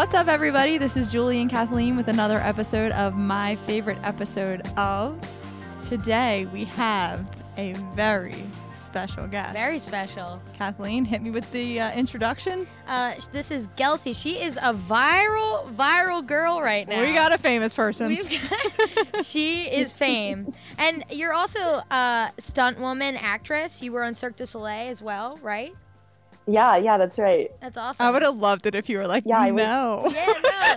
What's up, everybody? This is Julie and Kathleen with another episode of my favorite episode of. Today, we have a very special guest. Very special. Kathleen, hit me with the uh, introduction. Uh, this is Gelsey. She is a viral, viral girl right now. We got a famous person. We've got- she is fame, and you're also a stunt woman, actress. You were on Cirque du Soleil as well, right? Yeah, yeah, that's right. That's awesome. I would have loved it if you were like, Yeah, I would- no. Yeah, no,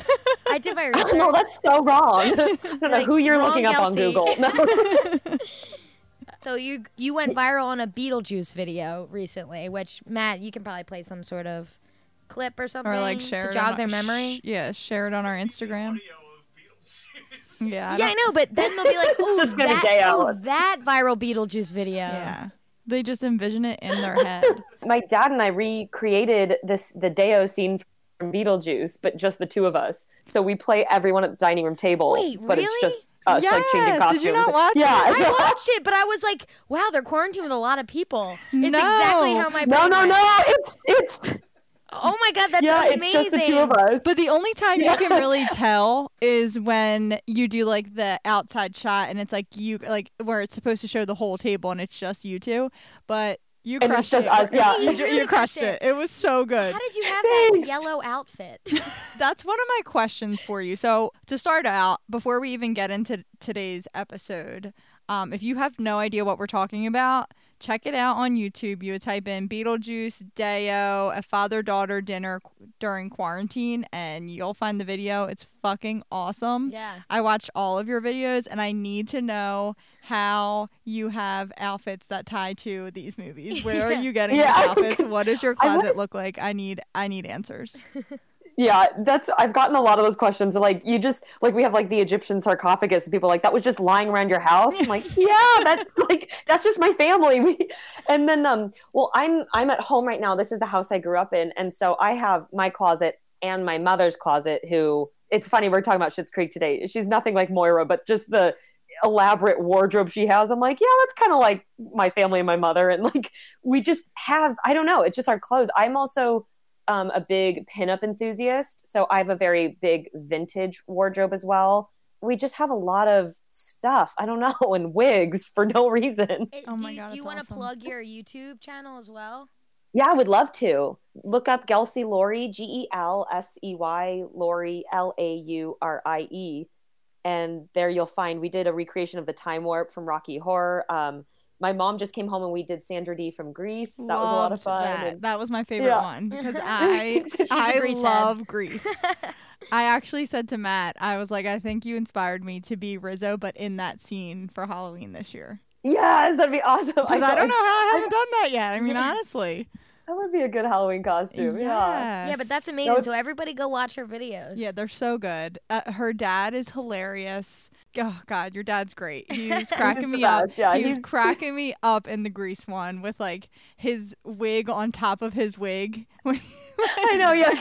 I did my research. Oh, no, that's so wrong. I don't know Like, who you're looking up on Google. No. So you you went viral on a Beetlejuice video recently, which Matt, you can probably play some sort of clip or something Or like share to jog on their memory. sh- yeah, share it on our Instagram. Yeah. I yeah, I know, but then they'll be like, "Oh, just that, oh, that viral Beetlejuice video." Yeah. They just envision it in their head. My dad and I recreated this the Day-O scene from Beetlejuice, but just the two of us. So we play everyone at the dining room table, Wait, but it's really? just us like changing Yes, costumes. did you not watch yeah, it? I watched it, but I was like, "Wow, they're quarantined with a lot of people." It's No. exactly how my No, brain no, went. no. It's it's Oh my god, that's yeah, amazing! it's just the two of us. But the only time you can really tell is when you do like the outside shot and it's like you like where it's supposed to show the whole table and it's just you two. But you And crushed it. us, yeah. You, You really you crushed crushed it. It was so good. How did you have that yellow outfit? That's one of my questions for you. So to start out, before we even get into today's episode, um, if you have no idea what we're talking about, check it out on YouTube. You would type in Beetlejuice Day-O, a father daughter dinner qu- during quarantine, and you'll find the video. It's fucking awesome. yeah. I watched all of your videos, and I need to know how you have outfits that tie to these movies. Where are you getting Yeah, these outfits? What does your closet was- look like? I need I need answers. Yeah, that's I've gotten a lot of those questions. Like you just like we have like the Egyptian sarcophagus. and People are like that was just lying around your house. I'm like, yeah, that's like that's just my family. We, and then um, well, I'm I'm at home right now. This is the house I grew up in, and so I have my closet and my mother's closet. Who it's funny we're talking about Schitt's Creek today. She's nothing like Moira, but just the elaborate wardrobe she has. I'm like, yeah, that's kind of like my family and my mother, and like we just have I don't know. It's just our clothes. I'm also um, a big pinup enthusiast, so I have a very big vintage wardrobe as well. We just have a lot of stuff. I don't know, and wigs for no reason. It- Oh do my you, God, do you want to awesome. plug your YouTube channel as well? Yeah, I would love to look up Gelsey Laurie, G E L S E Y Laurie, L A U R I E, and there you'll find we did a recreation of the Time Warp from Rocky Horror. Um, my mom just came home and we did Sandra Dee from Grease. That was a lot of fun. That. and- That was my favorite Yeah. one because I I Grease head. love Grease. I actually said to Matt, I was like, I think you inspired me to be Rizzo, but in that scene for Halloween this year. yes, that'd be awesome. Because I, thought- don't know how I haven't done that yet. I mean, honestly. That would be a good Halloween costume. Yeah. yeah, but that's Yes. amazing. was- So everybody go watch her videos. Yeah, they're so good. Uh, her dad is hilarious. Oh God, your dad's great. He's cracking the me up. yeah, he was he's- cracking me up in the Grease one with like his wig on top of his wig. I know, yeah.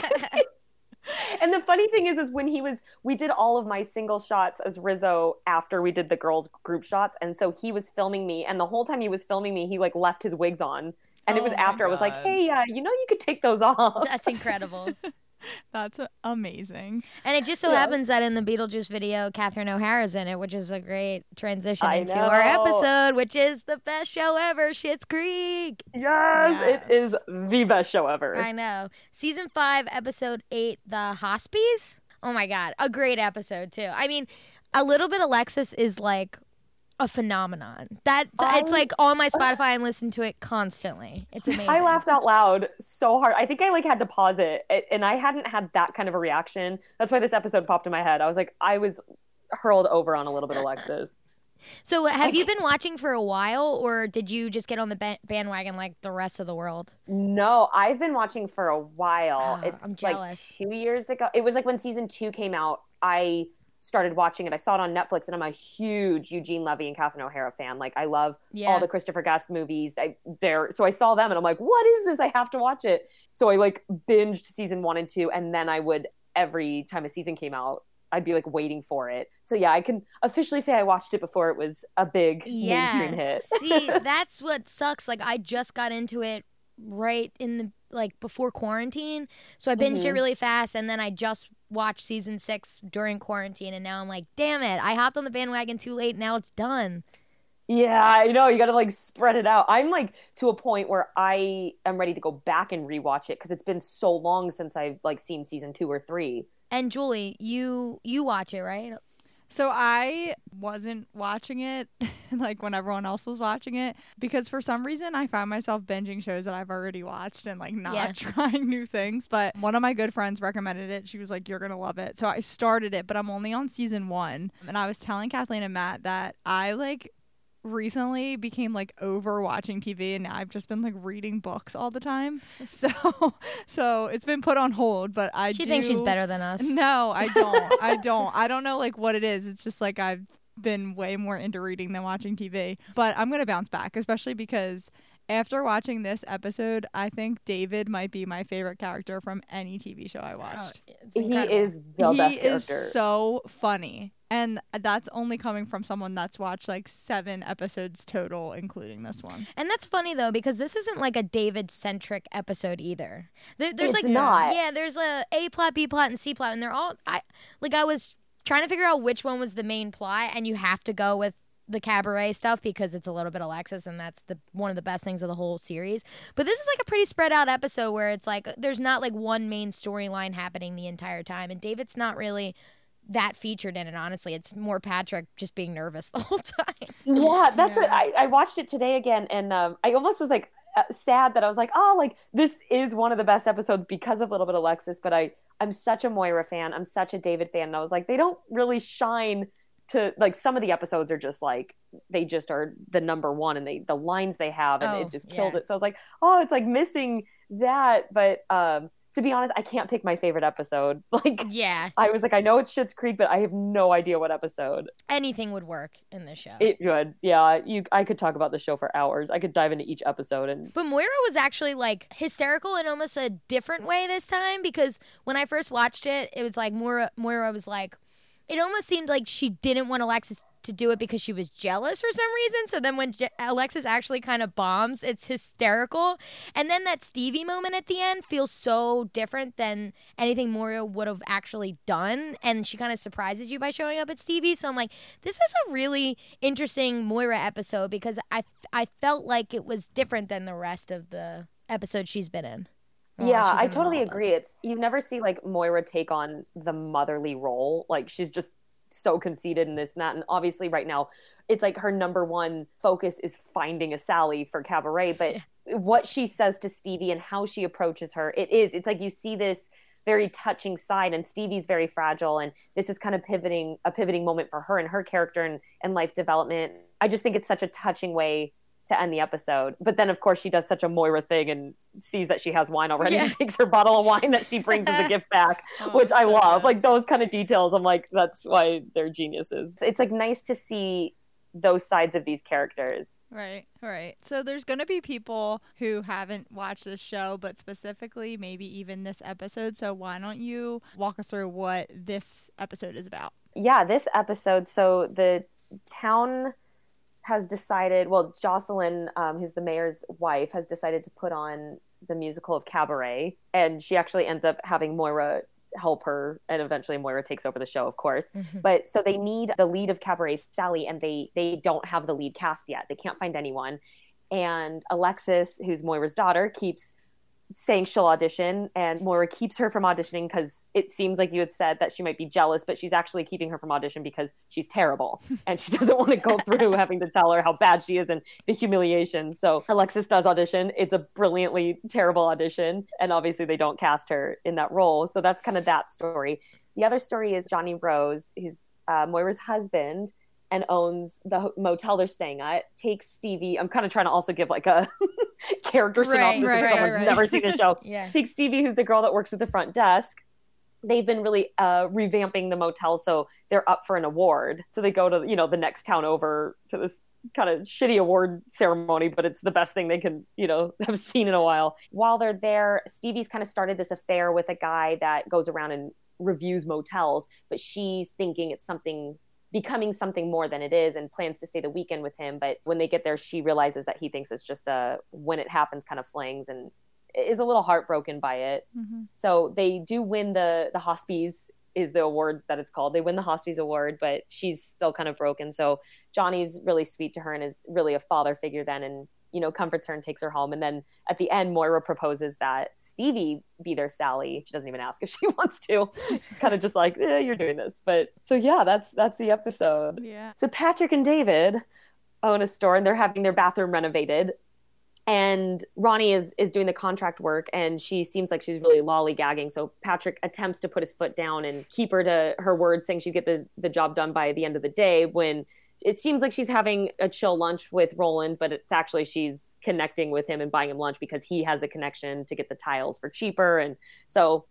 and the funny thing is, is when he was, we did all of my single shots as Rizzo after we did the girls group shots, and so he was filming me, and the whole time he was filming me, he like left his wigs on, and it Oh was my after I was like, hey, uh, you know, you could take those off. That's incredible. That's amazing. And it just so Yeah. happens that in the Beetlejuice video, Catherine O'Hara's in it, which is a great transition I into our episode, which is the best show ever, Schitt's Creek. yes, it is the best show ever. I know. Season five, episode eight, The Hospies. Oh my God. A great episode, too. I mean, a little bit Alexis is like a phenomenon. That It's like on my uh, Spotify and listen to it constantly. It's amazing. I laughed out loud so hard. I think I like had to pause it, and I hadn't had that kind of a reaction. That's why this episode popped in my head. I was like, I was hurled over on a little bit of Alexis. So, have you been watching for a while, or did you just get on the bandwagon like the rest of the world? No, I've been watching for a while. Oh, it's like two years ago. It was like when season two came out. I started watching it. I saw it on Netflix, and I'm a huge Eugene Levy and Catherine O'Hara fan. Like I love Yeah. all the Christopher Guest movies. I, there, so I saw them, and I'm like, what is this? I have to watch it. So I like binged season one and two, and then I would every time a season came out. I'd be like waiting for it. So yeah, I can officially say I watched it before it was a big yeah. mainstream hit. See, that's what sucks. Like I just got into it right in the like before quarantine. So I binged it Mhm. really fast and then I just watched season 6 during quarantine and now I'm like, "Damn it. I hopped on the bandwagon too late. Now it's done." Yeah, I know. You got to like spread it out. I'm like to a point where I am ready to go back and rewatch it because it's been so long since I've like seen season two or three. And Julie, you you watch it, right? So I wasn't watching it like when everyone else was watching it because for some reason I found myself binging shows that I've already watched and like not Yeah. trying new things. But one of my good friends recommended it. She was like, You're gonna love it. So I started it, but I'm only on season one. And I was telling Kathleen and Matt that I like recently became like over watching TV and now I've just been like reading books all the time. So so it's been put on hold, but I She do thinks she's better than us. no, I don't. I don't. I don't know like what it is. It's just like I've been way more into reading than watching TV. But I'm gonna bounce back, especially because after watching this episode, I think David might be my favorite character from any TV show I oh, watched. It's He is the he best is so funny. And that's only coming from someone that's watched like seven episodes total, including this one. And that's funny though because this isn't like a David centric episode either. There, there's It's like not. yeah, there's a A plot, B plot, and C plot, and they're all I like. I was trying to figure out which one was the main plot, and you have to go with the cabaret stuff because it's a little bit Alexis, and that's the one of the best things of the whole series. But this is like a pretty spread out episode where it's like there's not like one main storyline happening the entire time, and David's not really that featured in it. Honestly, it's more Patrick just being nervous the whole time. Yeah, that's what I, I watched it today again, and um, I almost was like uh, sad that I was like, oh, like this is one of the best episodes because of a Little Bit of Alexis. But I, I'm such a Moira fan. I'm such a David fan, and I was like, they don't really shine to like some of the episodes are just like they just are the number one, and they the lines they have, and Oh, it just killed yeah. it. So I was like, oh, it's like missing that. But um, to be honest, I can't pick my favorite episode. Like. yeah, I was like, I know it's Schitt's Creek, but I have no idea what episode. anything would work in this show. It would, yeah. You, I could talk about the show for hours. I could dive into each episode, and But Moira was actually like hysterical in almost a different way this time because when I first watched it, it was like Moira, Moira was like, it almost seemed like she didn't want Alexis to do it because she was jealous for some reason. So then when Je- Alexis actually kind of bombs, it's hysterical. And then that Stevie moment at the end feels so different than anything Moira would have actually done. And she kind of surprises you by showing up at Stevie. So I'm like, this is a really interesting Moira episode because I I felt like it was different than the rest of the episode she's been in. Well, yeah, I totally agree. It's you never see like Moira take on the motherly role. Like she's just so conceited in this and that. And obviously, right now, it's like her number one focus is finding a Sally for Cabaret. But what she says to Stevie and how she approaches her, it is. It's like you see this very touching side and Stevie's very fragile and this is kind of pivoting a pivoting moment for her and her character and, and life development. I just think it's such a touching way to end the episode. But then of course she does such a Moira thing and sees that she has wine already Yeah. and takes her bottle of wine that she brings as a gift back, Oh, which I so love. good. Like those kind of details. I'm like, that's why they're geniuses. It's like nice to see those sides of these characters. Right, right. So there's going to be people who haven't watched this show, but specifically maybe even this episode. So why don't you walk us through what this episode is about? yeah, this episode. So the town has decided. Well, Jocelyn, um, who's the mayor's wife, has decided to put on the musical of Cabaret, and she actually ends up having Moira help her, and eventually Moira takes over the show, of course. Mhm. But so they need the lead of Cabaret, Sally, and they they don't have the lead cast yet. They can't find anyone. And Alexis, who's Moira's daughter, keeps saying she'll audition, and Moira keeps her from auditioning because it seems like you had said that she might be jealous, but she's actually keeping her from audition because she's terrible and she doesn't want to go through having to tell her how bad she is and the humiliation. So Alexis does audition. It's a brilliantly terrible audition, and obviously they don't cast her in that role. So that's kind of that story. The other story is Johnny Rose, who's uh, Moira's husband and owns the motel they're staying at, takes Stevie. I'm kind of trying to also give like a character Right, synopsis right, if someone's right. never seen the show. Yeah. Takes Stevie, who's the girl that works at the front desk. They've been really uh, revamping the motel, so they're up for an award. So they go to you know the next town over to this kind of shitty award ceremony, but it's the best thing they can you know have seen in a while. While they're there, Stevie's kind of started this affair with a guy that goes around and reviews motels, but she's thinking it's something becoming something more than it is and plans to stay the weekend with him. But when they get there, she realizes that he thinks it's just a when it happens kind of flings and is a little heartbroken by it. Mhm. So they do win the the Hospies is the award that it's called. They win the Hospies award, but she's still kind of broken. So Johnny's really sweet to her and is really a father figure then and you know comforts her and takes her home. And then at the end Moira proposes that Stevie be their Sally. She doesn't even ask if she wants to. She's kind of just like, eh, you're doing this. But so yeah, that's that's the episode. Yeah. So Patrick and David own a store and they're having their bathroom renovated. And Ronnie is is doing the contract work and she seems like she's really lollygagging. So Patrick attempts to put his foot down and keep her to her word, saying she'd get the, the job done by the end of the day when it seems like she's having a chill lunch with Roland, but it's actually she's connecting with him and buying him lunch because he has the connection to get the tiles for cheaper. And so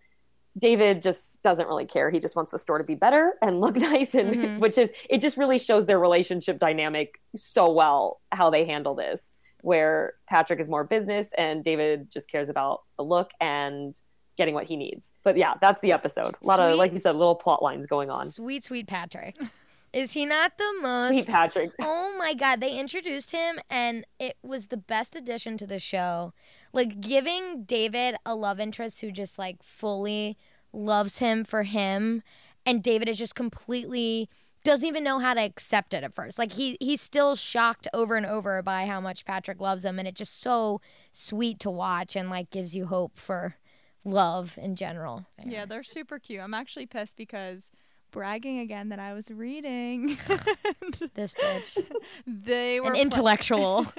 David just doesn't really care. He just wants the store to be better and look nice, and Mhm. which is it just really shows their relationship dynamic so well how they handle this. Where Patrick is more business and David just cares about the look and getting what he needs. But yeah, that's the episode. A lot of like you said, little plot lines going on. Sweet, sweet Patrick. Is he not the most? Sweet Patrick. Oh my god, they introduced him and it was the best addition to the show. Like giving David a love interest who just like fully loves him for him and David is just completely doesn't even know how to accept it at first. Like he he's still shocked over and over by how much Patrick loves him and it's just so sweet to watch and like gives you hope for love in general. Yeah, they're super cute. I'm actually pissed because bragging again that I was reading. Ah, this bitch. they were An intellectual.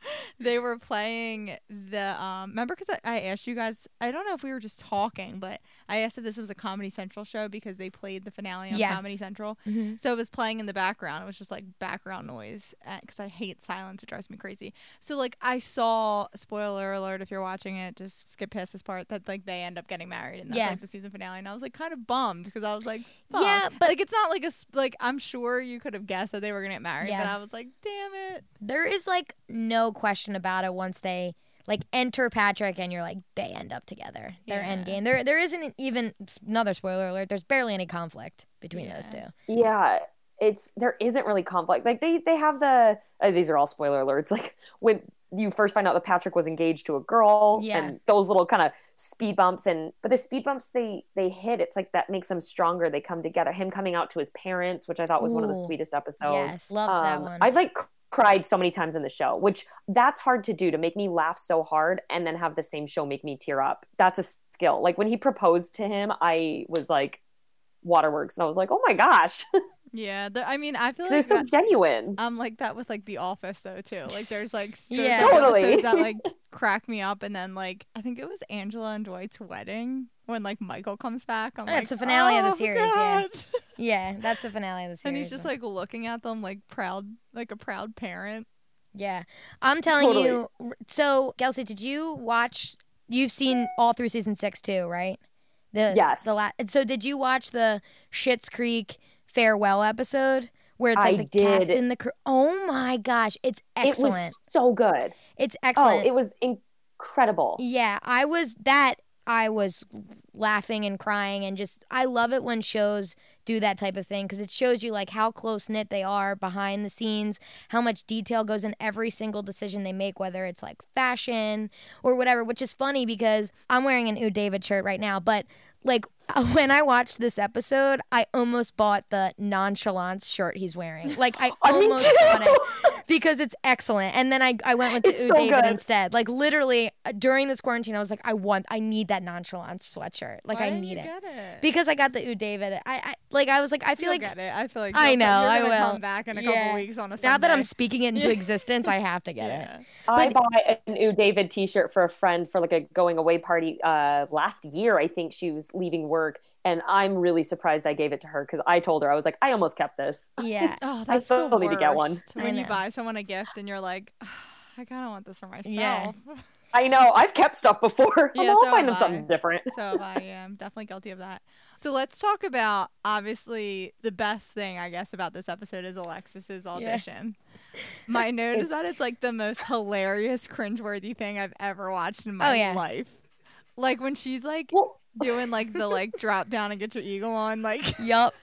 they were playing the um remember because I, I asked you guys i don't know if we were just talking but i asked if this was a comedy central show because they played the finale on Yeah. comedy central Mhm. so it was playing in the background it was just like background noise because i hate silence it drives me crazy so like i saw spoiler alert if you're watching it just skip past this part that like they end up getting married and that's Yeah. like the season finale and i was like kind of bummed because i was like Yeah, but- like it's not like a like i'm sure you could have guessed that they were gonna get married Yeah. but i was like damn it there is like no question about it once they like enter Patrick and you're like they end up together. Their Yeah. end game. There there isn't even another spoiler alert. There's barely any conflict between those two. yeah it's there isn't really conflict like they they have the uh, these are all spoiler alerts like when you first find out that patrick was engaged to a girl Yeah. and those little kind of speed bumps and but the speed bumps they they hit it's like that makes them stronger they come together him coming out to his parents which i thought was one of the sweetest episodes yes, loved that Um, one. I've like c- cried so many times in the show, which that's hard to do to make me laugh so hard and then have the same show make me tear up. That's a skill. Like when he proposed to him, I was like waterworks and I was like, oh my gosh, Yeah, the, I mean, I feel like they're so that, genuine. I'm like that with like The Office though too. Like there's like there's Yeah. some Totally. episodes that like crack me up, and then like I think it was Angela and Dwight's wedding when like Michael comes back. I'm Oh, like, it's the finale of the "Oh, series, yeah. God." yeah, that's the finale of the series. and he's just like looking at them like proud, like a proud parent. Yeah. I'm telling Totally. you so Gelsey, did you watch you've seen all through season 6 too, right? The Yes. the la- so did you watch the Schitt's Creek farewell episode where it's like I the cast did. in the cr- Oh my gosh, it's excellent. It excellent. was so good. it's excellent. Oh, excellent. it was incredible. Yeah, I was that I was laughing and crying and just I love it when shows do that type of thing because it shows you like how close knit they are behind the scenes, how much detail goes in every single decision they make, whether it's like fashion or whatever. Which is funny because I'm wearing an Ooh David shirt right now, but like when I watched this episode, I almost bought the nonchalance shirt he's wearing. Like I Oh, almost bought it because it's excellent. And then I, I went with the It's Ooh so David good. instead. Like literally uh, during this quarantine, I was like, I want, I need that nonchalant sweatshirt. Like Why I need you it Get it? because I got the Ooh David. I, I like I was like I feel You'll like get it. I feel like I you'll- know, You're I will. come back in a Yeah. couple weeks on a now that I'm speaking it into existence, I have to get it. yeah. I But- bought an Ooh David t-shirt for a friend for like a going away party uh last year. I think she was leaving work and I'm really surprised I gave it to her because I told her I was like, I almost kept this. Yeah. Oh, that's I that's still the need to get one. When you buy someone a gift and you're like, "Ah, I kind of want this for myself. Yeah. I know I've kept stuff before. Yeah, I'll so find them have something different. so have I am definitely guilty of that. So let's talk about obviously the best thing I guess about this episode is Alexis's audition. My note is that it's like the most hilarious, cringeworthy thing I've ever watched in my Oh, yeah. life. Like when she's like Well, doing like the like drop down and get your eagle on, like yep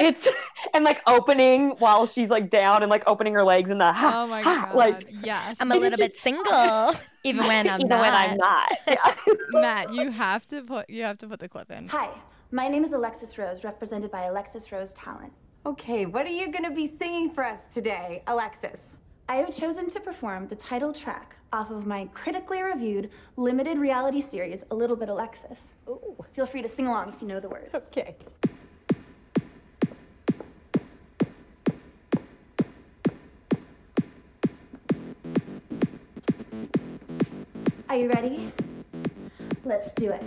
it's and like opening while she's like down and like opening her legs and the ha, Oh my ha, god. like yes. I'm a little bit just- single, even when I'm even not. when I'm not. Yeah. Matt, you have to put you have to put the clip in. Hi, my name is Alexis Rose, represented by Alexis Rose Talent. Okay, what are you going to be singing for us today, Alexis? I have chosen to perform the title track off of my critically reviewed limited reality series, A Little Bit Alexis. Ooh. Feel free to sing along if you know the words. Okay. Are you ready? Let's do it.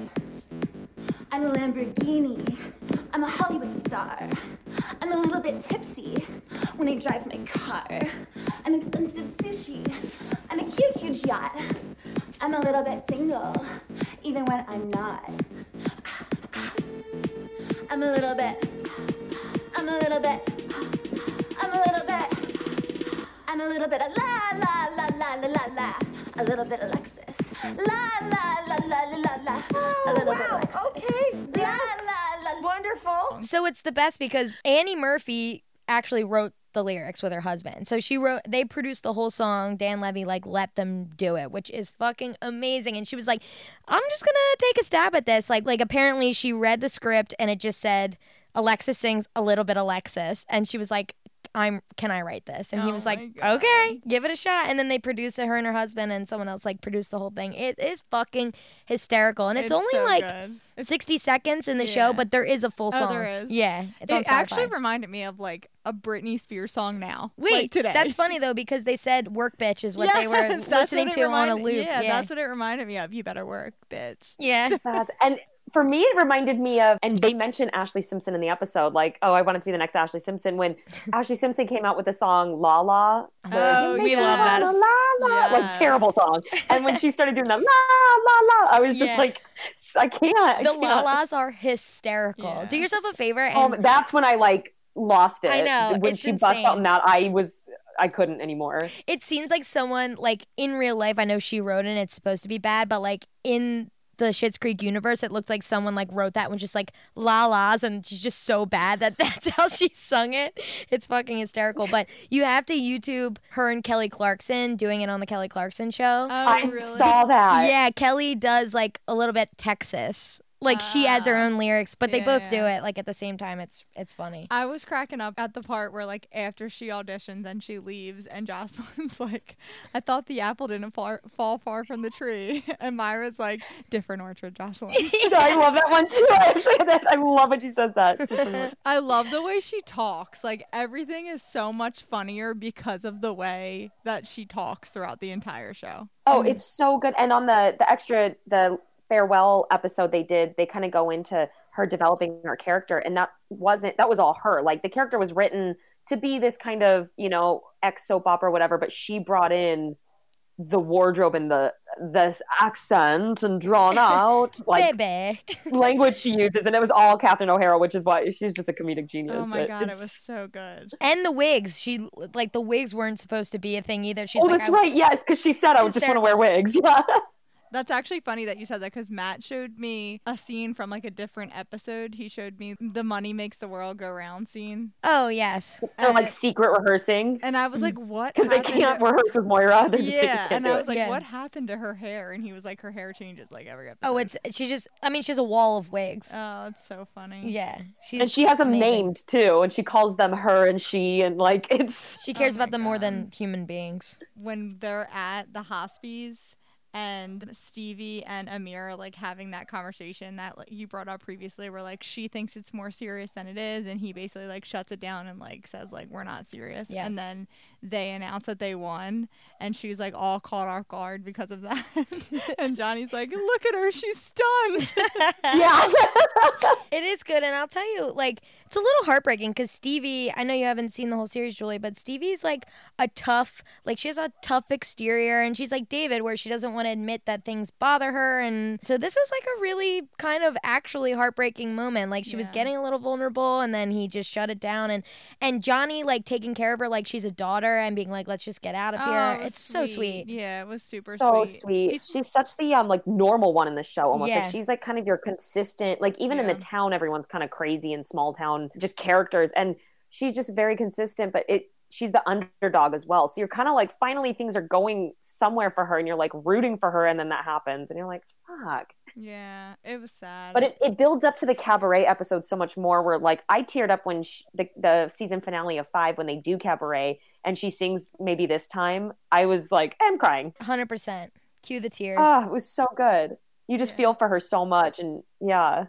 I'm a Lamborghini. I'm a Hollywood star. I'm a little bit tipsy when I drive my car. I'm expensive sushi. I'm a cute, huge yacht. I'm a little bit single, even when I'm not. I'm a little bit. I'm a little bit. I'm a little bit. I'm a little bit of la la la la la la la. A little bit Alexis. La la la la la la la. A little bit wow, Alexis. okay, yes. la. Wonderful. So it's the best because Annie Murphy actually wrote the lyrics with her husband. So she wrote they produced the whole song. Dan Levy like let them do it, which is fucking amazing. And she was like, "I'm just going to take a stab at this." Like like apparently she read the script and it just said Alexis sings a little bit Alexis and she was like I'm can I write this? And he Oh was my like, God. "Okay, give it a shot." And then they produced it her and her husband and someone else like produced the whole thing. It is fucking hysterical. And it's, only so like good. It's- 60 seconds in the Yeah. show, but there is a full Oh, song. there is? Yeah, it's on it actually Spotify. reminded me of like a Britney Spears song now. Wait, like today. that's funny though because they said "work bitch" is what they were that's listening what it to on a reminded- loop. Yeah, Yeah, that's what it reminded me of. You better work, bitch. yeah. That's, and for me, it reminded me of, and they mentioned Ashlee Simpson in the episode, like, oh, I wanted to be the next Ashlee Simpson. When Ashlee Simpson came out with the song La La, Oh, we love that. wanna La La, like terrible song. And when she started doing the La La La, I was just Yeah. like, I can't. I The la-las are hysterical. Yeah. Do yourself a favor and Um, that's when I like lost it. I know, when she bust out insane. in that, I was, I couldn't anymore. it seems like someone like in real life. I know she wrote and it's supposed to be bad, but like in the Schitt's Creek universe, it looked like someone like wrote that one just like la las, and she's just so bad that that's how she sung it. It's fucking hysterical. But you have to YouTube her and Kelly Clarkson doing it on the Kelly Clarkson show. Oh, I really? saw that. Yeah, Kelly does like a little bit Texas. Like she adds her Ah. own lyrics, but they Yeah, both do yeah. it like at the same time. It's it's funny. I was cracking up at the part where like after she auditions and she leaves and Jocelyn's like, I thought the apple didn't far, fall far from the tree, and Moira's like, different orchard, Jocelyn. I love that one too. I actually, I love when she says that. I love the way she talks. Like everything is so much funnier because of the way that she talks throughout the entire show. Oh, it's so good. And on the the extra the farewell episode they did, they kind of go into her developing her character, and that wasn't that was all her. Like the character was written to be this kind of you know ex soap opera whatever, but she brought in the wardrobe and the this accent and drawn out like language she uses, and it was all Catherine O'Hara, which is why she's just a comedic genius. Oh my It- god, it was so good. And the wigs. She like the wigs weren't supposed to be a thing either. She's Oh, like, that's I- right. Yes, because she said I just want to wear wigs. Yeah. That's actually funny that you said that because Matt showed me a scene from like a different episode. He showed me the money makes the world go round scene. Oh yes. They're like And- secret rehearsing And I was like, what? because they can't to- rehearse with Moira. They're just like, they Yeah, can't and do I it. was like, Yeah. what happened to her hair? And he was like, her hair changes like every episode. Oh, it's she just. I mean, she's a wall of wigs. oh, it's so funny. yeah. She's and she has them named too, and she calls them her and she, and like it's She cares Oh about them more than human beings. when they're at the Hospies and Stevie and Amir are like having that conversation that like, you brought up previously where like she thinks it's more serious than it is and he basically like shuts it down and like says like we're not serious Yeah. and then they announce that they won and she's like all caught off guard because of that and Johnny's like look at her she's stunned yeah. It is good, and I'll tell you, like, it's a little heartbreaking because Stevie. I know you haven't seen the whole series, Julie, but Stevie's like a tough, like, she has a tough exterior, and she's like David, where she doesn't want to admit that things bother her, and so this is like a really kind of actually heartbreaking moment. Like, she was getting a little vulnerable, and then he just shut it down, and and Johnny like taking care of her like she's a daughter and being like, let's just get out of Oh, here. it was it's so sweet. yeah it was super so sweet, sweet. It's- She's such the um like normal one in the show almost. Yeah. Like she's like kind of your consistent like even in the town everyone's kind of crazy in small town just characters and she's just very consistent but it she's the underdog as well so you're kind of like finally things are going somewhere for her and you're like rooting for her and then that happens and you're like fuck Yeah, it was sad. but it, it builds up to the cabaret episode so much more where like i teared up when sh the, the season finale of five when they do cabaret and she sings maybe this time i was like i'm crying 100%. Cue the tears. ah it was so good you just Yeah. feel for her so much and yeah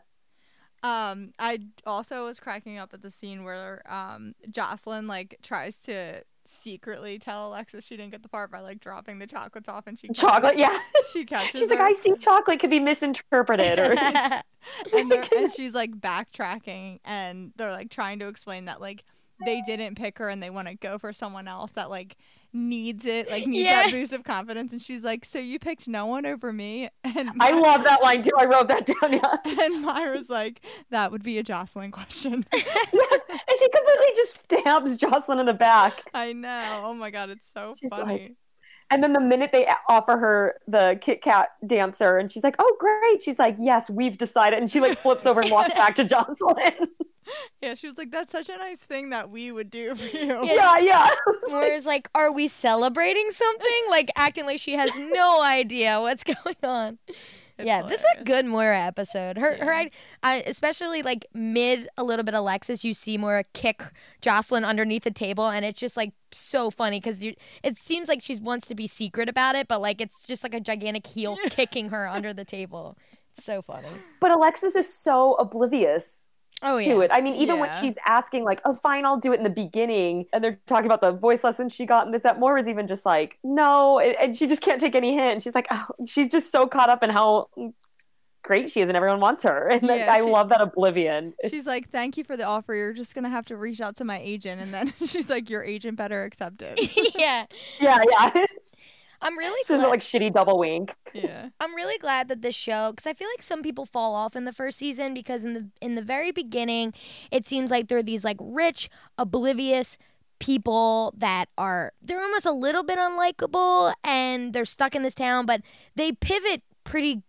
Um, I also was cracking up at the scene where um Jocelyn like tries to secretly tell Alexis she didn't get the part by like dropping the chocolates off, and she catches- chocolate yeah She catches. she's like i see chocolate could be misinterpreted or and, and she's like backtracking, and they're like trying to explain that like they didn't pick her and they want to go for someone else that like needs it, like needs that boost of confidence. And she's like, "So you picked no one over me?" And i love that line too i wrote that down yeah And Moira's like, "That would be a Jocelyn question." and she completely just stabs jocelyn in the back I know. Oh my god, it's so She's funny. like- And then the minute they offer her the Kit Kat dancer, and she's like, "Oh, great!" She's like, "Yes, we've decided." And she like flips over and walks back to Jocelyn. yeah, she was like, "That's such a nice thing that we would do for you." yeah, yeah. Whereas, like, are we celebrating something? Like, acting like she has no idea what's going on. It's yeah, this is a good Moira episode. Her, her, Yeah. id- I, especially like mid a little bit of Alexis, you see Moira kick Jocelyn underneath the table, and it's just like so funny because it seems like she wants to be secret about it, but like it's just like a gigantic heel kicking her under the table. It's so funny. But Alexis is so oblivious Oh to yeah, it. I mean, even when she's asking, like, "Oh, fine, I'll do it in the beginning," and they're talking about the voice lessons she got and this, that. Moira's even just like, "No," and, and she just can't take any hint. She's like, oh, she's just so caught up in how great she is, and everyone wants her. And like, Yeah, I she- love that oblivion. She's like, "Thank you for the offer. You're just gonna have to reach out to my agent." And then she's like, "Your agent better accept it." yeah. yeah, yeah. I'm really She does glad. a like shitty double wink. yeah. I'm really glad that this show because I feel like some people fall off in the first season because in the in the very beginning it seems like they're these like rich oblivious people that are they're almost a little bit unlikable and they're stuck in this town but they pivot pretty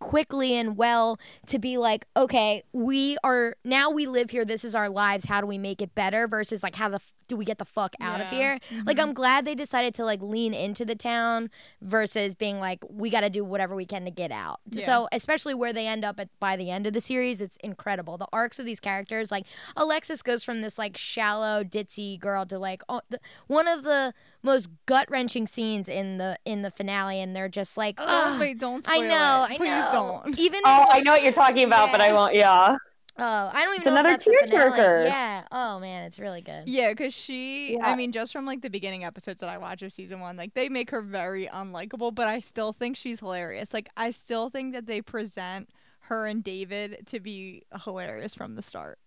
quickly and well to be like okay we are now we live here this is our lives how do we make it better versus like how the f- do we get the fuck out of Yeah. here like i'm mm-hmm. glad they decided to like lean into the town versus being like we got to do whatever we can to get out Yeah. so especially where they end up at by the end of the series it's incredible the arcs of these characters like alexis goes from this like shallow ditzy girl to like oh, the, one of the most gut-wrenching scenes in the in the finale and they're just like Oh, wait, don't I know, it. I Please know. don't. Even Oh, I know what you're talking about, but I won't. Yeah. Oh, I don't even It's know another if that's the finale. tearjerker. Yeah. Oh man, it's really good. Yeah, because she, Yeah. I mean, just from like the beginning episodes that I watch of season one, like they make her very unlikable, but I still think she's hilarious. Like, I still think that they present her and David to be hilarious from the start.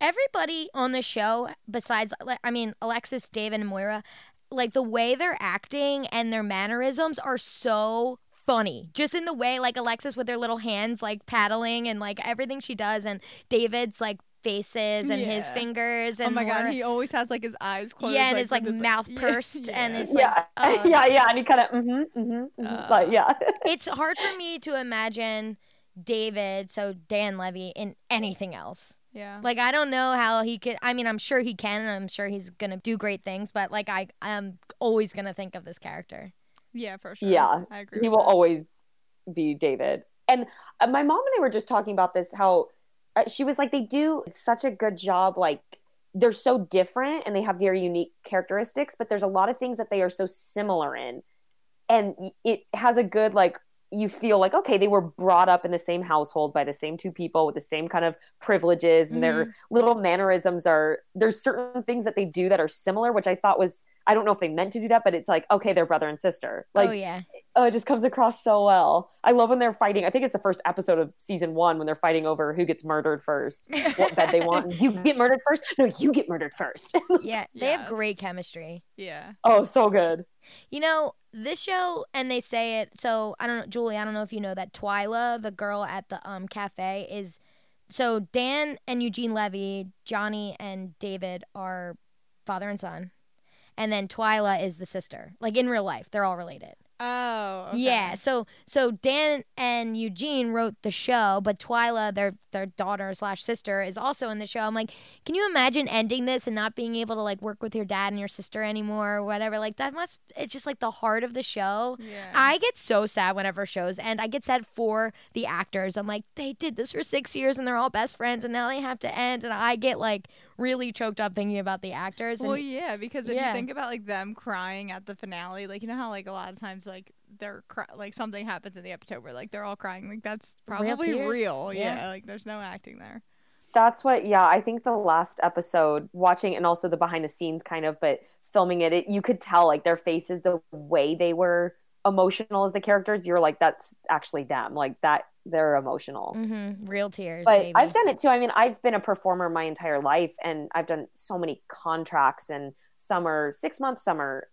Everybody on the show, besides, I mean, Alexis, David, and Moira, like the way they're acting and their mannerisms are so funny. Just in the way, like Alexis with her little hands, like paddling and like everything she does, and David's like faces and his fingers. And oh my god, he always has like his eyes closed. yeah, and like, his like with his, mouth yeah, pursed, and yeah. it's like, yeah, oh, yeah, yeah, and he kind of, mm-hmm, mm-hmm, mm-hmm. Uh, like, yeah, it's hard for me to imagine David, so Dan Levy, in anything else. yeah. Like I don't know how he could. I mean, I'm sure he can, and I'm sure he's gonna do great things. But like I, I'm always gonna think of this character. Yeah, for sure. Yeah, I agree. he will that. always be David. And uh, my mom and I were just talking about this. How uh, she was like, they do such a good job. Like they're so different and they have very unique characteristics, but there's a lot of things that they are so similar in, and it has a good like. You feel like okay, they were brought up in the same household by the same two people with the same kind of privileges, and their little mannerisms are. There's certain things that they do that are similar, which I thought was. I don't know if they meant to do that, but it's like okay, they're brother and sister. Like oh yeah, oh, it just comes across so well. I love when they're fighting. I think it's the first episode of season one when they're fighting over who gets murdered first, what bed they want. You get murdered first? No, you get murdered first. yeah. They have great chemistry. Yeah. oh, so good. You know this show, and they say it. So I don't know, Julie. I don't know if you know that Twyla, the girl at the um cafe, is. So Dan and Eugene Levy, Johnny and David are father and son, and then Twyla is the sister. Like in real life, they're all related. Oh, okay. Yeah, so so Dan and Eugene wrote the show, but Twyla, their their daughter slash sister, is also in the show. I'm like, can you imagine ending this and not being able to like work with your dad and your sister anymore or whatever? Like that must it's just like the heart of the show. Yeah. I get so sad whenever shows end. I get sad for the actors. I'm like, they did this for six years and they're all best friends and now they have to end and I get like really choked up thinking about the actors. And Well, yeah, because if Yeah. you think about like them crying at the finale, like you know how like a lot of times like they're cry- like something happens in the episode where like they're all crying, like that's probably tears? real. Yeah. Yeah. like there's no acting there. That's what, yeah, I think the last episode, watching and also the behind the scenes kind of, but filming it, it you could tell like their faces, the way they were emotional as the characters. You're like, that's actually them. Like that, they're emotional. Mhm, real tears. but baby. I've done it too. I mean, I've been a performer my entire life, and I've done so many contracts, and some are six months, some are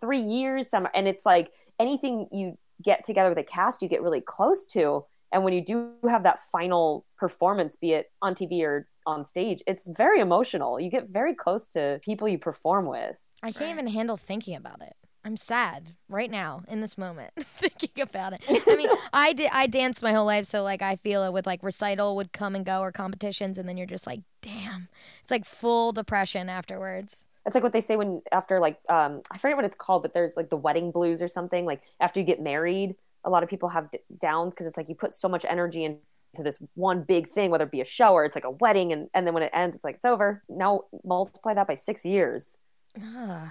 three years, some, and it's like anything you get together with a cast, you get really close to, and when you do have that final performance, be it on TV or on stage, it's very emotional. You get very close to people you perform with. I can't Right. even handle thinking about it. I'm sad right now in this moment thinking about it. I mean, I did I danced my whole life, so like I feel it with like recital would come and go or competitions, and then you're just like, damn, it's like full depression afterwards. It's like what they say when after like um I forget what it's called, but there's like the wedding blues or something. Like after you get married, a lot of people have d- downs because it's like you put so much energy into this one big thing, whether it be a show or it's like a wedding, and and then when it ends, it's like it's over. Now multiply that by six years. Ugh,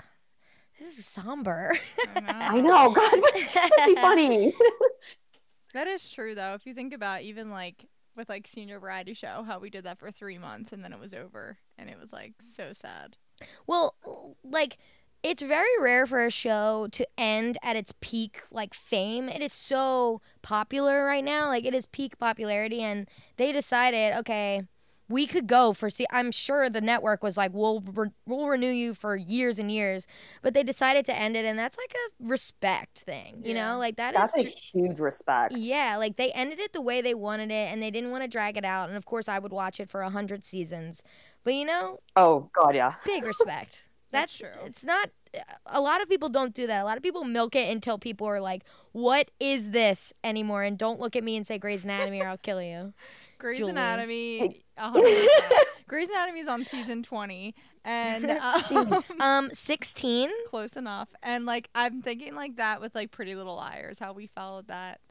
this is somber. I know, God, but it's supposed be funny. That is true though. If you think about even like with like senior variety show, how we did that for three months and then it was over and it was like so sad. Well, like it's very rare for a show to end at its peak like fame. It is so popular right now. Like it is peak popularity and they decided, okay, we could go for see I'm sure the network was like we'll re- we'll renew you for years and years, but they decided to end it and that's like a respect thing, you Yeah. know? Like that is That's a tr- huge respect. yeah, like they ended it the way they wanted it and they didn't want to drag it out and of course I would watch it for a 100 seasons. But you know, Oh God, yeah. big respect. That's That's, true. It's not. A lot of people don't do that. A lot of people milk it until people are like, "What is this anymore?" And don't look at me and say Grey's Anatomy or I'll kill you. Grey's Julie. Anatomy, hundred percent. Grey's Anatomy is on season twenty, and um, Um, sixteen. close enough. And like I'm thinking like that with like Pretty Little Liars, how we followed that in,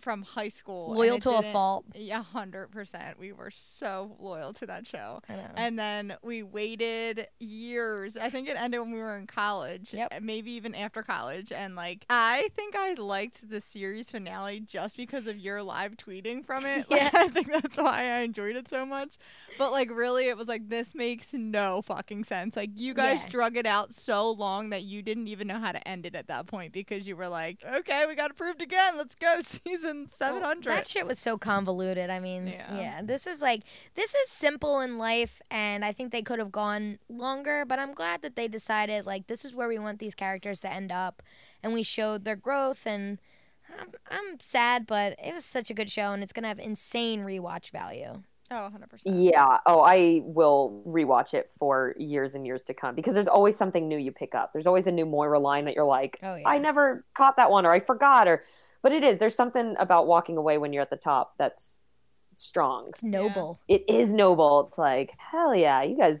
from high school, Loyal to a fault. Yeah, hundred percent. We were so loyal to that show. I know. And then we waited years. I think it ended when we were in college. Yep. Maybe even after college. And like, I think I liked the series finale just because of your live tweeting from it. Like, Yeah. I think that's why I enjoyed it so much. But like, really, it was like, this makes no fucking sense. Like, you guys Yeah. drug it out so long that you didn't even know how to end it at that point because you were like, okay, we got approved again. Let's go. Season 700. That shit was so convoluted. I mean, Yeah. yeah. This is like this is simple in life, and I think they could have gone longer. But I'm glad that they decided like this is where we want these characters to end up, and we showed their growth. And I'm, I'm sad, but it was such a good show, and it's gonna have insane rewatch value. oh, 100%. Yeah. Oh, I will rewatch it for years and years to come because there's always something new you pick up. There's always a new Moira line that you're like, Oh yeah. I never caught that one or I forgot or but it is there's something about walking away when you're at the top that's strong. It's noble. It is noble. It's like, hell yeah, you guys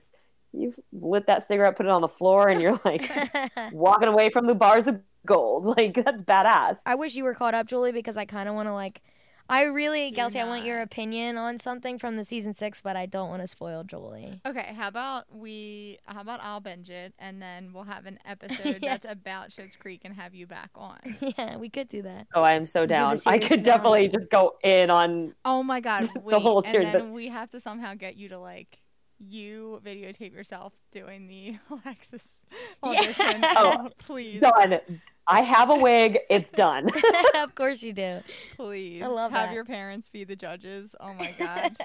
you've lit that cigarette, put it on the floor and you're like walking away from the bars of gold. Like that's badass. I wish you were caught up, Julie, because I kind of want to like. I really, Do Gelsey, I want your opinion on something from the season six, but I don't want to spoil Julie. Okay, how about we? How about I'll binge it, and then we'll have an episode Yeah. that's about Schitt's Creek and have you back on. yeah, we could do that. Oh, I am so Do down. I could finale. definitely just go in on Oh my god, The wait! whole and then but- we have to somehow get you to like you videotape yourself doing the Alexis Yeah. audition. Oh, oh, please, done. I have a wig. It's done. of course you do. please, I love have that. your parents be the judges. Oh my god.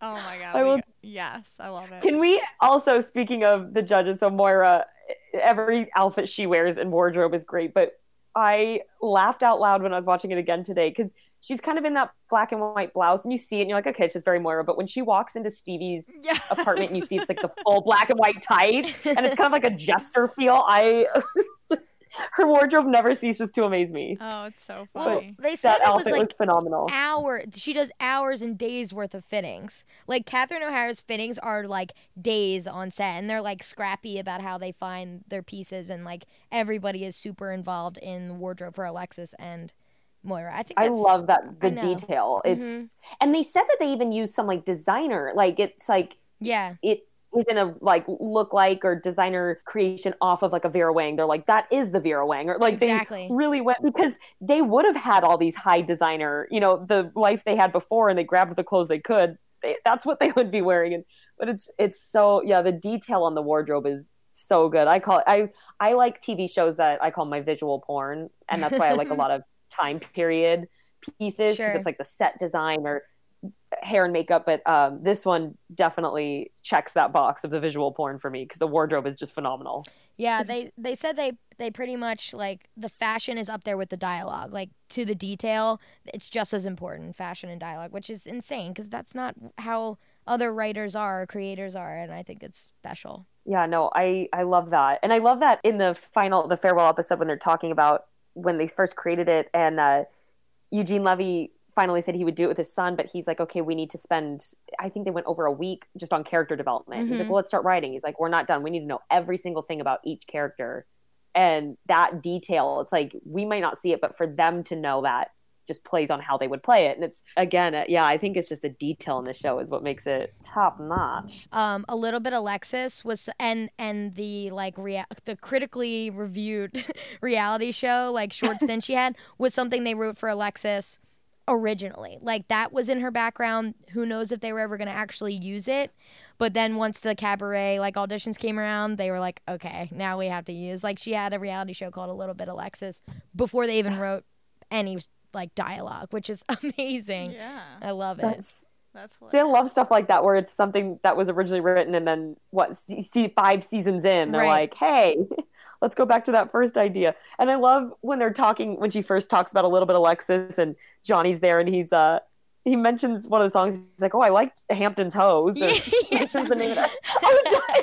Oh my god. I will- go- yes, I love it. Can we also, speaking of the judges, so Moira, every outfit she wears and wardrobe is great, but I laughed out loud when I was watching it again today because she's kind of in that black and white blouse and you see it and you're like, okay, it's just very Moira. But when she walks into Stevie's yes. apartment and you see it's like the full black and white tight and it's kind of like a jester feel, I her wardrobe never ceases to amaze me. Oh, it's so Well, funny. they said That it was outfit like was phenomenal. hour. She does hours and days worth of fittings. Like Catherine O'Hara's fittings are like days on set, and they're like scrappy about how they find their pieces, and like everybody is super involved in the wardrobe for Alexis and Moira. I think I love that the detail. It's Mhm. and they said that they even used some like designer, like it's like Yeah, it isn't a like look like or designer creation off of like a Vera Wang. They're like that is the Vera Wang, or like Exactly. they really went because they would have had all these high designer, you know, the life they had before, and they grabbed the clothes they could. They, that's what they would be wearing, and but it's it's so yeah, the detail on the wardrobe is so good. I call it I I like TV shows that I call my visual porn, and that's why I like a lot of time period pieces because Sure. it's like the set design or hair and makeup but um, this one definitely checks that box of the visual porn for me because the wardrobe is just phenomenal yeah. They they said they they pretty much like the fashion is up there with the dialogue, like to the detail. It's just as important, fashion and dialogue, which is insane because that's not how other writers are or creators are, and I think it's special. yeah no i i love that and i love that in the final the farewell episode when they're talking about when they first created it and uh, eugene levy finally said he would do it with his son but he's like okay we need to spend i think they went over a week just on character development. He's like Mhm. well let's start writing. He's like we're not done. We need to know every single thing about each character. And that detail it's like we might not see it but for them to know that just plays on how they would play it. And it's again uh, yeah i think it's just the detail in the show is what makes it top notch. Um, a little bit Alexis was and and the like rea- the critically reviewed reality show like short stint she had was something they wrote for Alexis originally. Like that was in her background. Who knows if they were ever going to actually use it? But then once the cabaret like auditions came around, they were like, okay, now we have to use. Like she had a reality show called A Little Bit Alexis before they even wrote any like dialogue, which is amazing. Yeah, I love it. that's that's See, I love stuff like that where it's something that was originally written and then what see, see five seasons in they're Right. like, "Hey, let's go back to that first idea." And I love when they're talking when she first talks about a little bit of Alexis and Johnny's there and he's uh he mentions one of the songs. He's like, "Oh, I liked Hampton's Hose." and Yeah. mentions the name of that. Oh,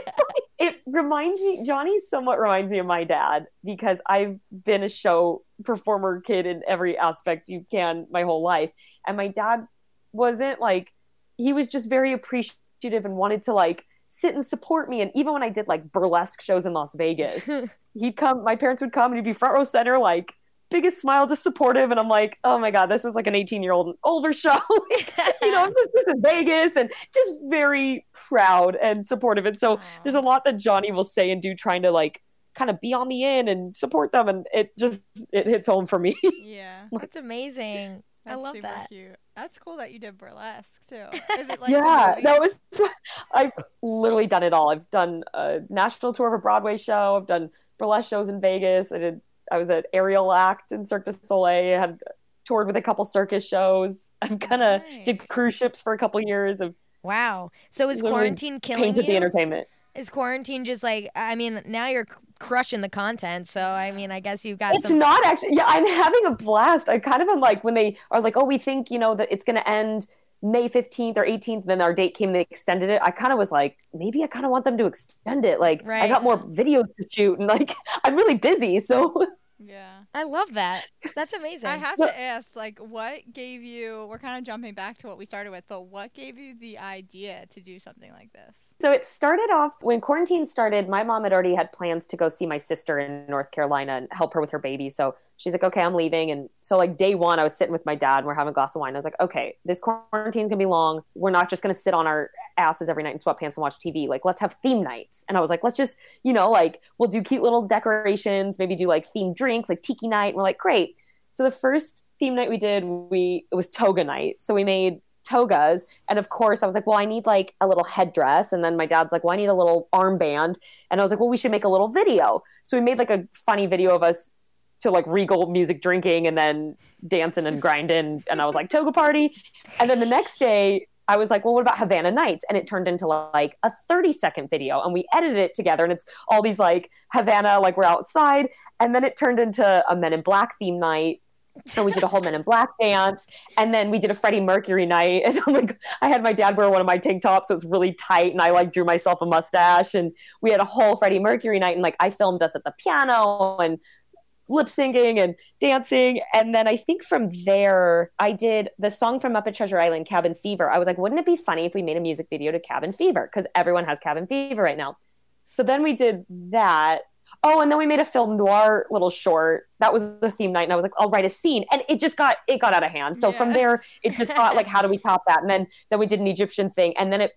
it reminds me johnny somewhat reminds me of my dad because i've been a show performer kid in every aspect you can my whole life and my dad wasn't like he was just very appreciative and wanted to like sit and support me and even when i did like burlesque shows in las vegas he'd come my parents would come and he'd be front row center like biggest smile just supportive and i'm like oh my god this is like an 18 year old older show you know, this, this is Vegas and just very proud and supportive. And so there's a lot that Johnny will say and do trying to like kind of be on the in and support them. And it just, it hits home for me. Yeah, That's amazing. I that's love super that. cute. That's cool that you did burlesque too. Is it like yeah, that was, I've literally done it all. I've done a national tour of a Broadway show. I've done burlesque shows in Vegas. I did, I was at Aerial Act in Cirque du Soleil. I had toured with a couple circus shows. I've kind of did cruise ships for a couple years of Wow. So is quarantine killing painted the entertainment. Is quarantine just like I mean, now you're crushing the content, so I mean, I guess you've got It's some not actually. Yeah, I'm having a blast. I kind of am like when they are like, oh, we think you know that it's going to end May 15th or 18th. Then our date came, they extended it. I kind of was like, maybe I kind of want them to extend it. Like, I got more videos to shoot, and like, I'm really busy. So, Yeah. I love that. That's amazing. I have No. to ask, like, what gave you? We're kind of jumping back to what we started with, but what gave you the idea to do something like this? so it started off when quarantine started. My mom had already had plans to go see my sister in North Carolina and help her with her baby. So she's like, okay, I'm leaving. And so like day one, I was sitting with my dad and we're having a glass of wine. I was like, okay, this quarantine's gonna be long. We're not just gonna sit on our asses every night in sweatpants and watch TV. Like, let's have theme nights. And I was like, let's just, you know, like we'll do cute little decorations, maybe do like themed drinks, like tiki night. And we're like, great. So the first theme night we did, we it was toga night. So we made togas. And of course, I was like, well, I need like a little headdress. And then my dad's like, well, I need a little armband. And I was like, well, we should make a little video. So we made like a funny video of us to like regal music drinking and then dancing and grinding. And I was like, toga party. And then the next day, I was like, well, what about Havana Nights? And it turned into like a 30 second video. And we edited it together. And it's all these like Havana, like we're outside. And then it turned into a Men in Black theme night. so we did a whole Men in Black dance. And then we did a Freddie Mercury night. And I'm like, I had my dad wear one of my tank tops. So it was really tight. And I like drew myself a mustache. And we had a whole Freddie Mercury night. And like I filmed us at the piano and lip syncing and dancing. And then I think from there, I did the song from Muppet Treasure Island, Cabin Fever. I was like, wouldn't it be funny if we made a music video to Cabin Fever? Because everyone has Cabin Fever right now. So then we did that. Oh, and then we made a film noir little short. That was the theme night, and I was like, I'll write a scene, and it just got it got out of hand. So from there, it just got like, how do we top that? And then then we did an Egyptian thing, and then it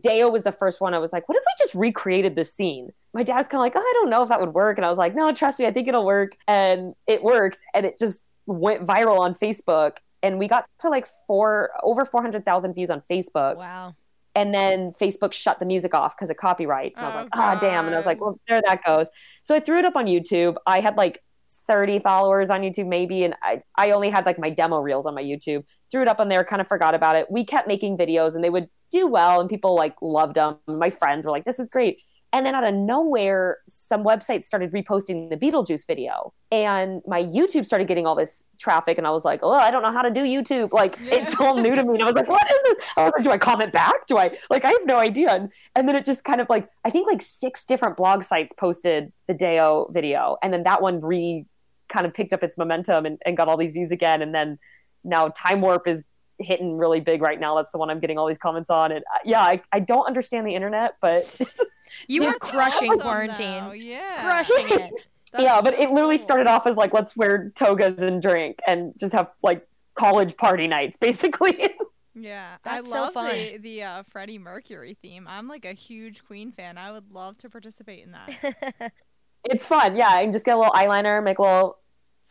Day-O was the first one. I was like, what if we just recreated this scene? My dad's kind of like, oh, I don't know if that would work, and I was like, no, trust me, I think it'll work, and it worked, and it just went viral on Facebook, and we got to like four over four hundred thousand views on Facebook Wow. and then Facebook shut the music off because of copyrights. And I was Oh, like, ah, damn. And I was like, well, there that goes. So I threw it up on YouTube. I had like 30 followers on YouTube, maybe. And I, I only had like my demo reels on my YouTube. Threw it up on there, kind of forgot about it. We kept making videos and they would do well and people like loved them. My friends were like, this is great. And then out of nowhere, some websites started reposting the Beetlejuice video. And my YouTube started getting all this traffic. And I was like, oh, I don't know how to do YouTube. Like, Yeah. it's all new to me. And I was like, what is this? I was like, do I comment back? Do I, like, I have no idea. And, and then it just kind of like, I think like six different blog sites posted the Day-O video. And then that one re kind of picked up its momentum and, and got all these views again. And then now Time Warp is hitting really big right now. That's the one I'm getting all these comments on. And uh, yeah, I, I don't understand the internet, but You are crushing awesome, quarantine. though. Yeah. Crushing it. That's yeah, but it literally cool. started off as like, let's wear togas and drink and just have like college party nights, basically. Yeah, That's I so love fun. the the uh, Freddie Mercury theme. I'm like a huge Queen fan. I would love to participate in that. it's fun. Yeah, and just get a little eyeliner, make a little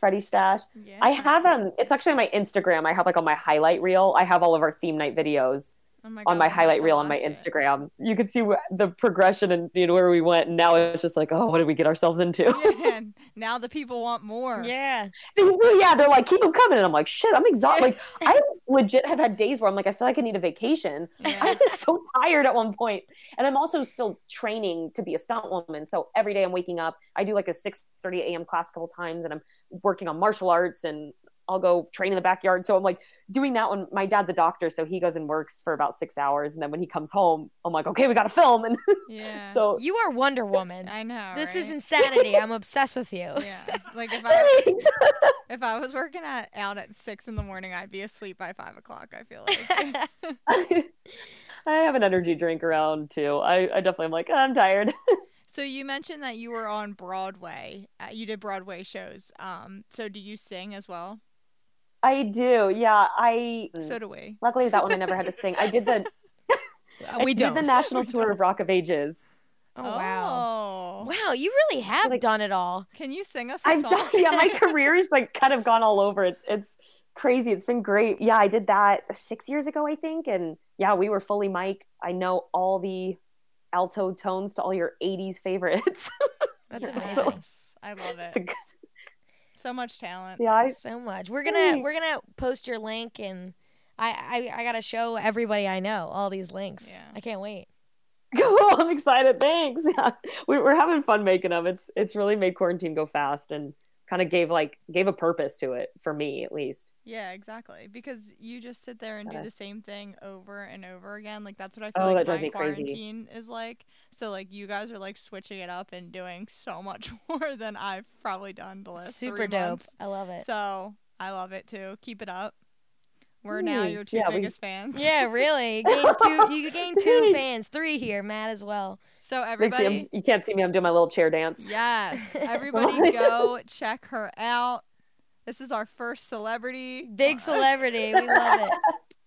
Freddie stash. Yeah, I have um it's actually on my Instagram. I have like on my highlight reel. I have all of our theme night videos oh my on my I'll highlight reel on my watch it. Instagram. You can see wh- the progression and you know where we went. And now it's just like, oh, what did we get ourselves into? Yeah, now the people want more. yeah. yeah, they're like, keep them coming, and I'm like, shit, I'm exhausted. Like, I legit have had days where I'm like, I feel like I need a vacation. I was so tired at one point, and I'm also still training to be a stunt woman. So every day I'm waking up. I do like a 6:30 a.m. class a couple times, and I'm working on martial arts and. I'll go train in the backyard. So I'm like doing that when my dad's a doctor. So he goes and works for about six hours. And then when he comes home, I'm like, okay, we got to film. And Yeah. so You are Wonder Woman. I know. This is insanity. I'm obsessed with you. Yeah. Like if I if I was working at out at six in the morning, I'd be asleep by five o'clock. I feel like. I have an energy drink around too. I, I definitely am like, I'm tired. so you mentioned that you were on Broadway. Uh, you did Broadway shows. Um. So do you sing as well? I do. Yeah. I So do we. luckily that one I never had to sing. I did the we I don't. did the national tour of Rock of Ages. oh wow. Oh. Wow, you really have Like- done it all. Can you sing us a I've song? done yeah, my career's like kind of gone all over. It's it's crazy. It's been great. Yeah, I did that six years ago, I think. And yeah, we were fully mic'd. I know all the alto tones to all your 80s favorites. That's amazing. Yes, I love it. So much talent. yeah, I, So much. We're gonna we're gonna post your link and I, I I gotta show everybody I know all these links. Yeah. I can't wait. cool. I'm excited. Thanks. Yeah, we, we're having fun making them. It's it's really made quarantine go fast and kind of gave like gave a purpose to it for me at least. Yeah, exactly. Because you just sit there and do the same thing over and over again. Like that's what I Oh, feel that like my me crazy. quarantine is like. So like you guys are like switching it up and doing so much more than I've probably done the last Super three dope. months. I love it. So I love it too. Keep it up. We're now your two Yeah, we- biggest fans. yeah, really. You gained two you gained two fans, three here, Matt as well. So everybody. you, you can't see me. I'm doing my little chair dance. Yes. Everybody go check her out. This is our first celebrity. Big celebrity. We love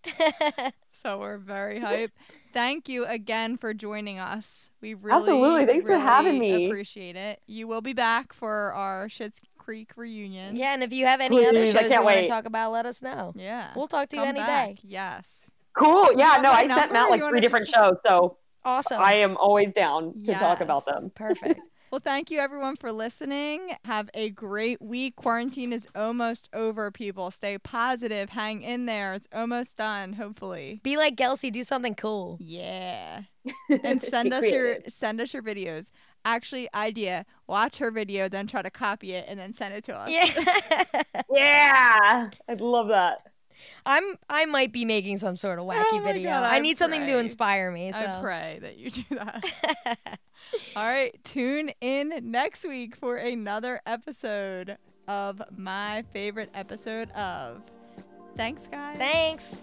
it. So we're very hyped. Thank you again for joining us. We really Absolutely. Thanks for having really me. Appreciate it. You will be back for our Schitt's Creek reunion. yeah, and if you have any other Please, I shows you want to talk about, let us know. Yeah. We'll talk to you any back. day. Yes. Cool. Yeah. No, I sent number? Matt like You wanna three different shows, so Awesome. I am always down to talk about them. Perfect. Well, thank you everyone for listening. Have a great week. Quarantine is almost over, people. Stay positive. Hang in there. It's almost done, hopefully. Be like Gelsey, do something cool. Yeah. And send Be us your send us your videos. Actually, idea. Watch her video, then try to copy it and then send it to us. Yeah. Yeah, I'd love that. I'm I might be making some sort of wacky Oh my video. God, I I need something to inspire me. So I pray that you do that. All right, tune in next week for another episode of my favorite episode of. Thanks, guys. Thanks.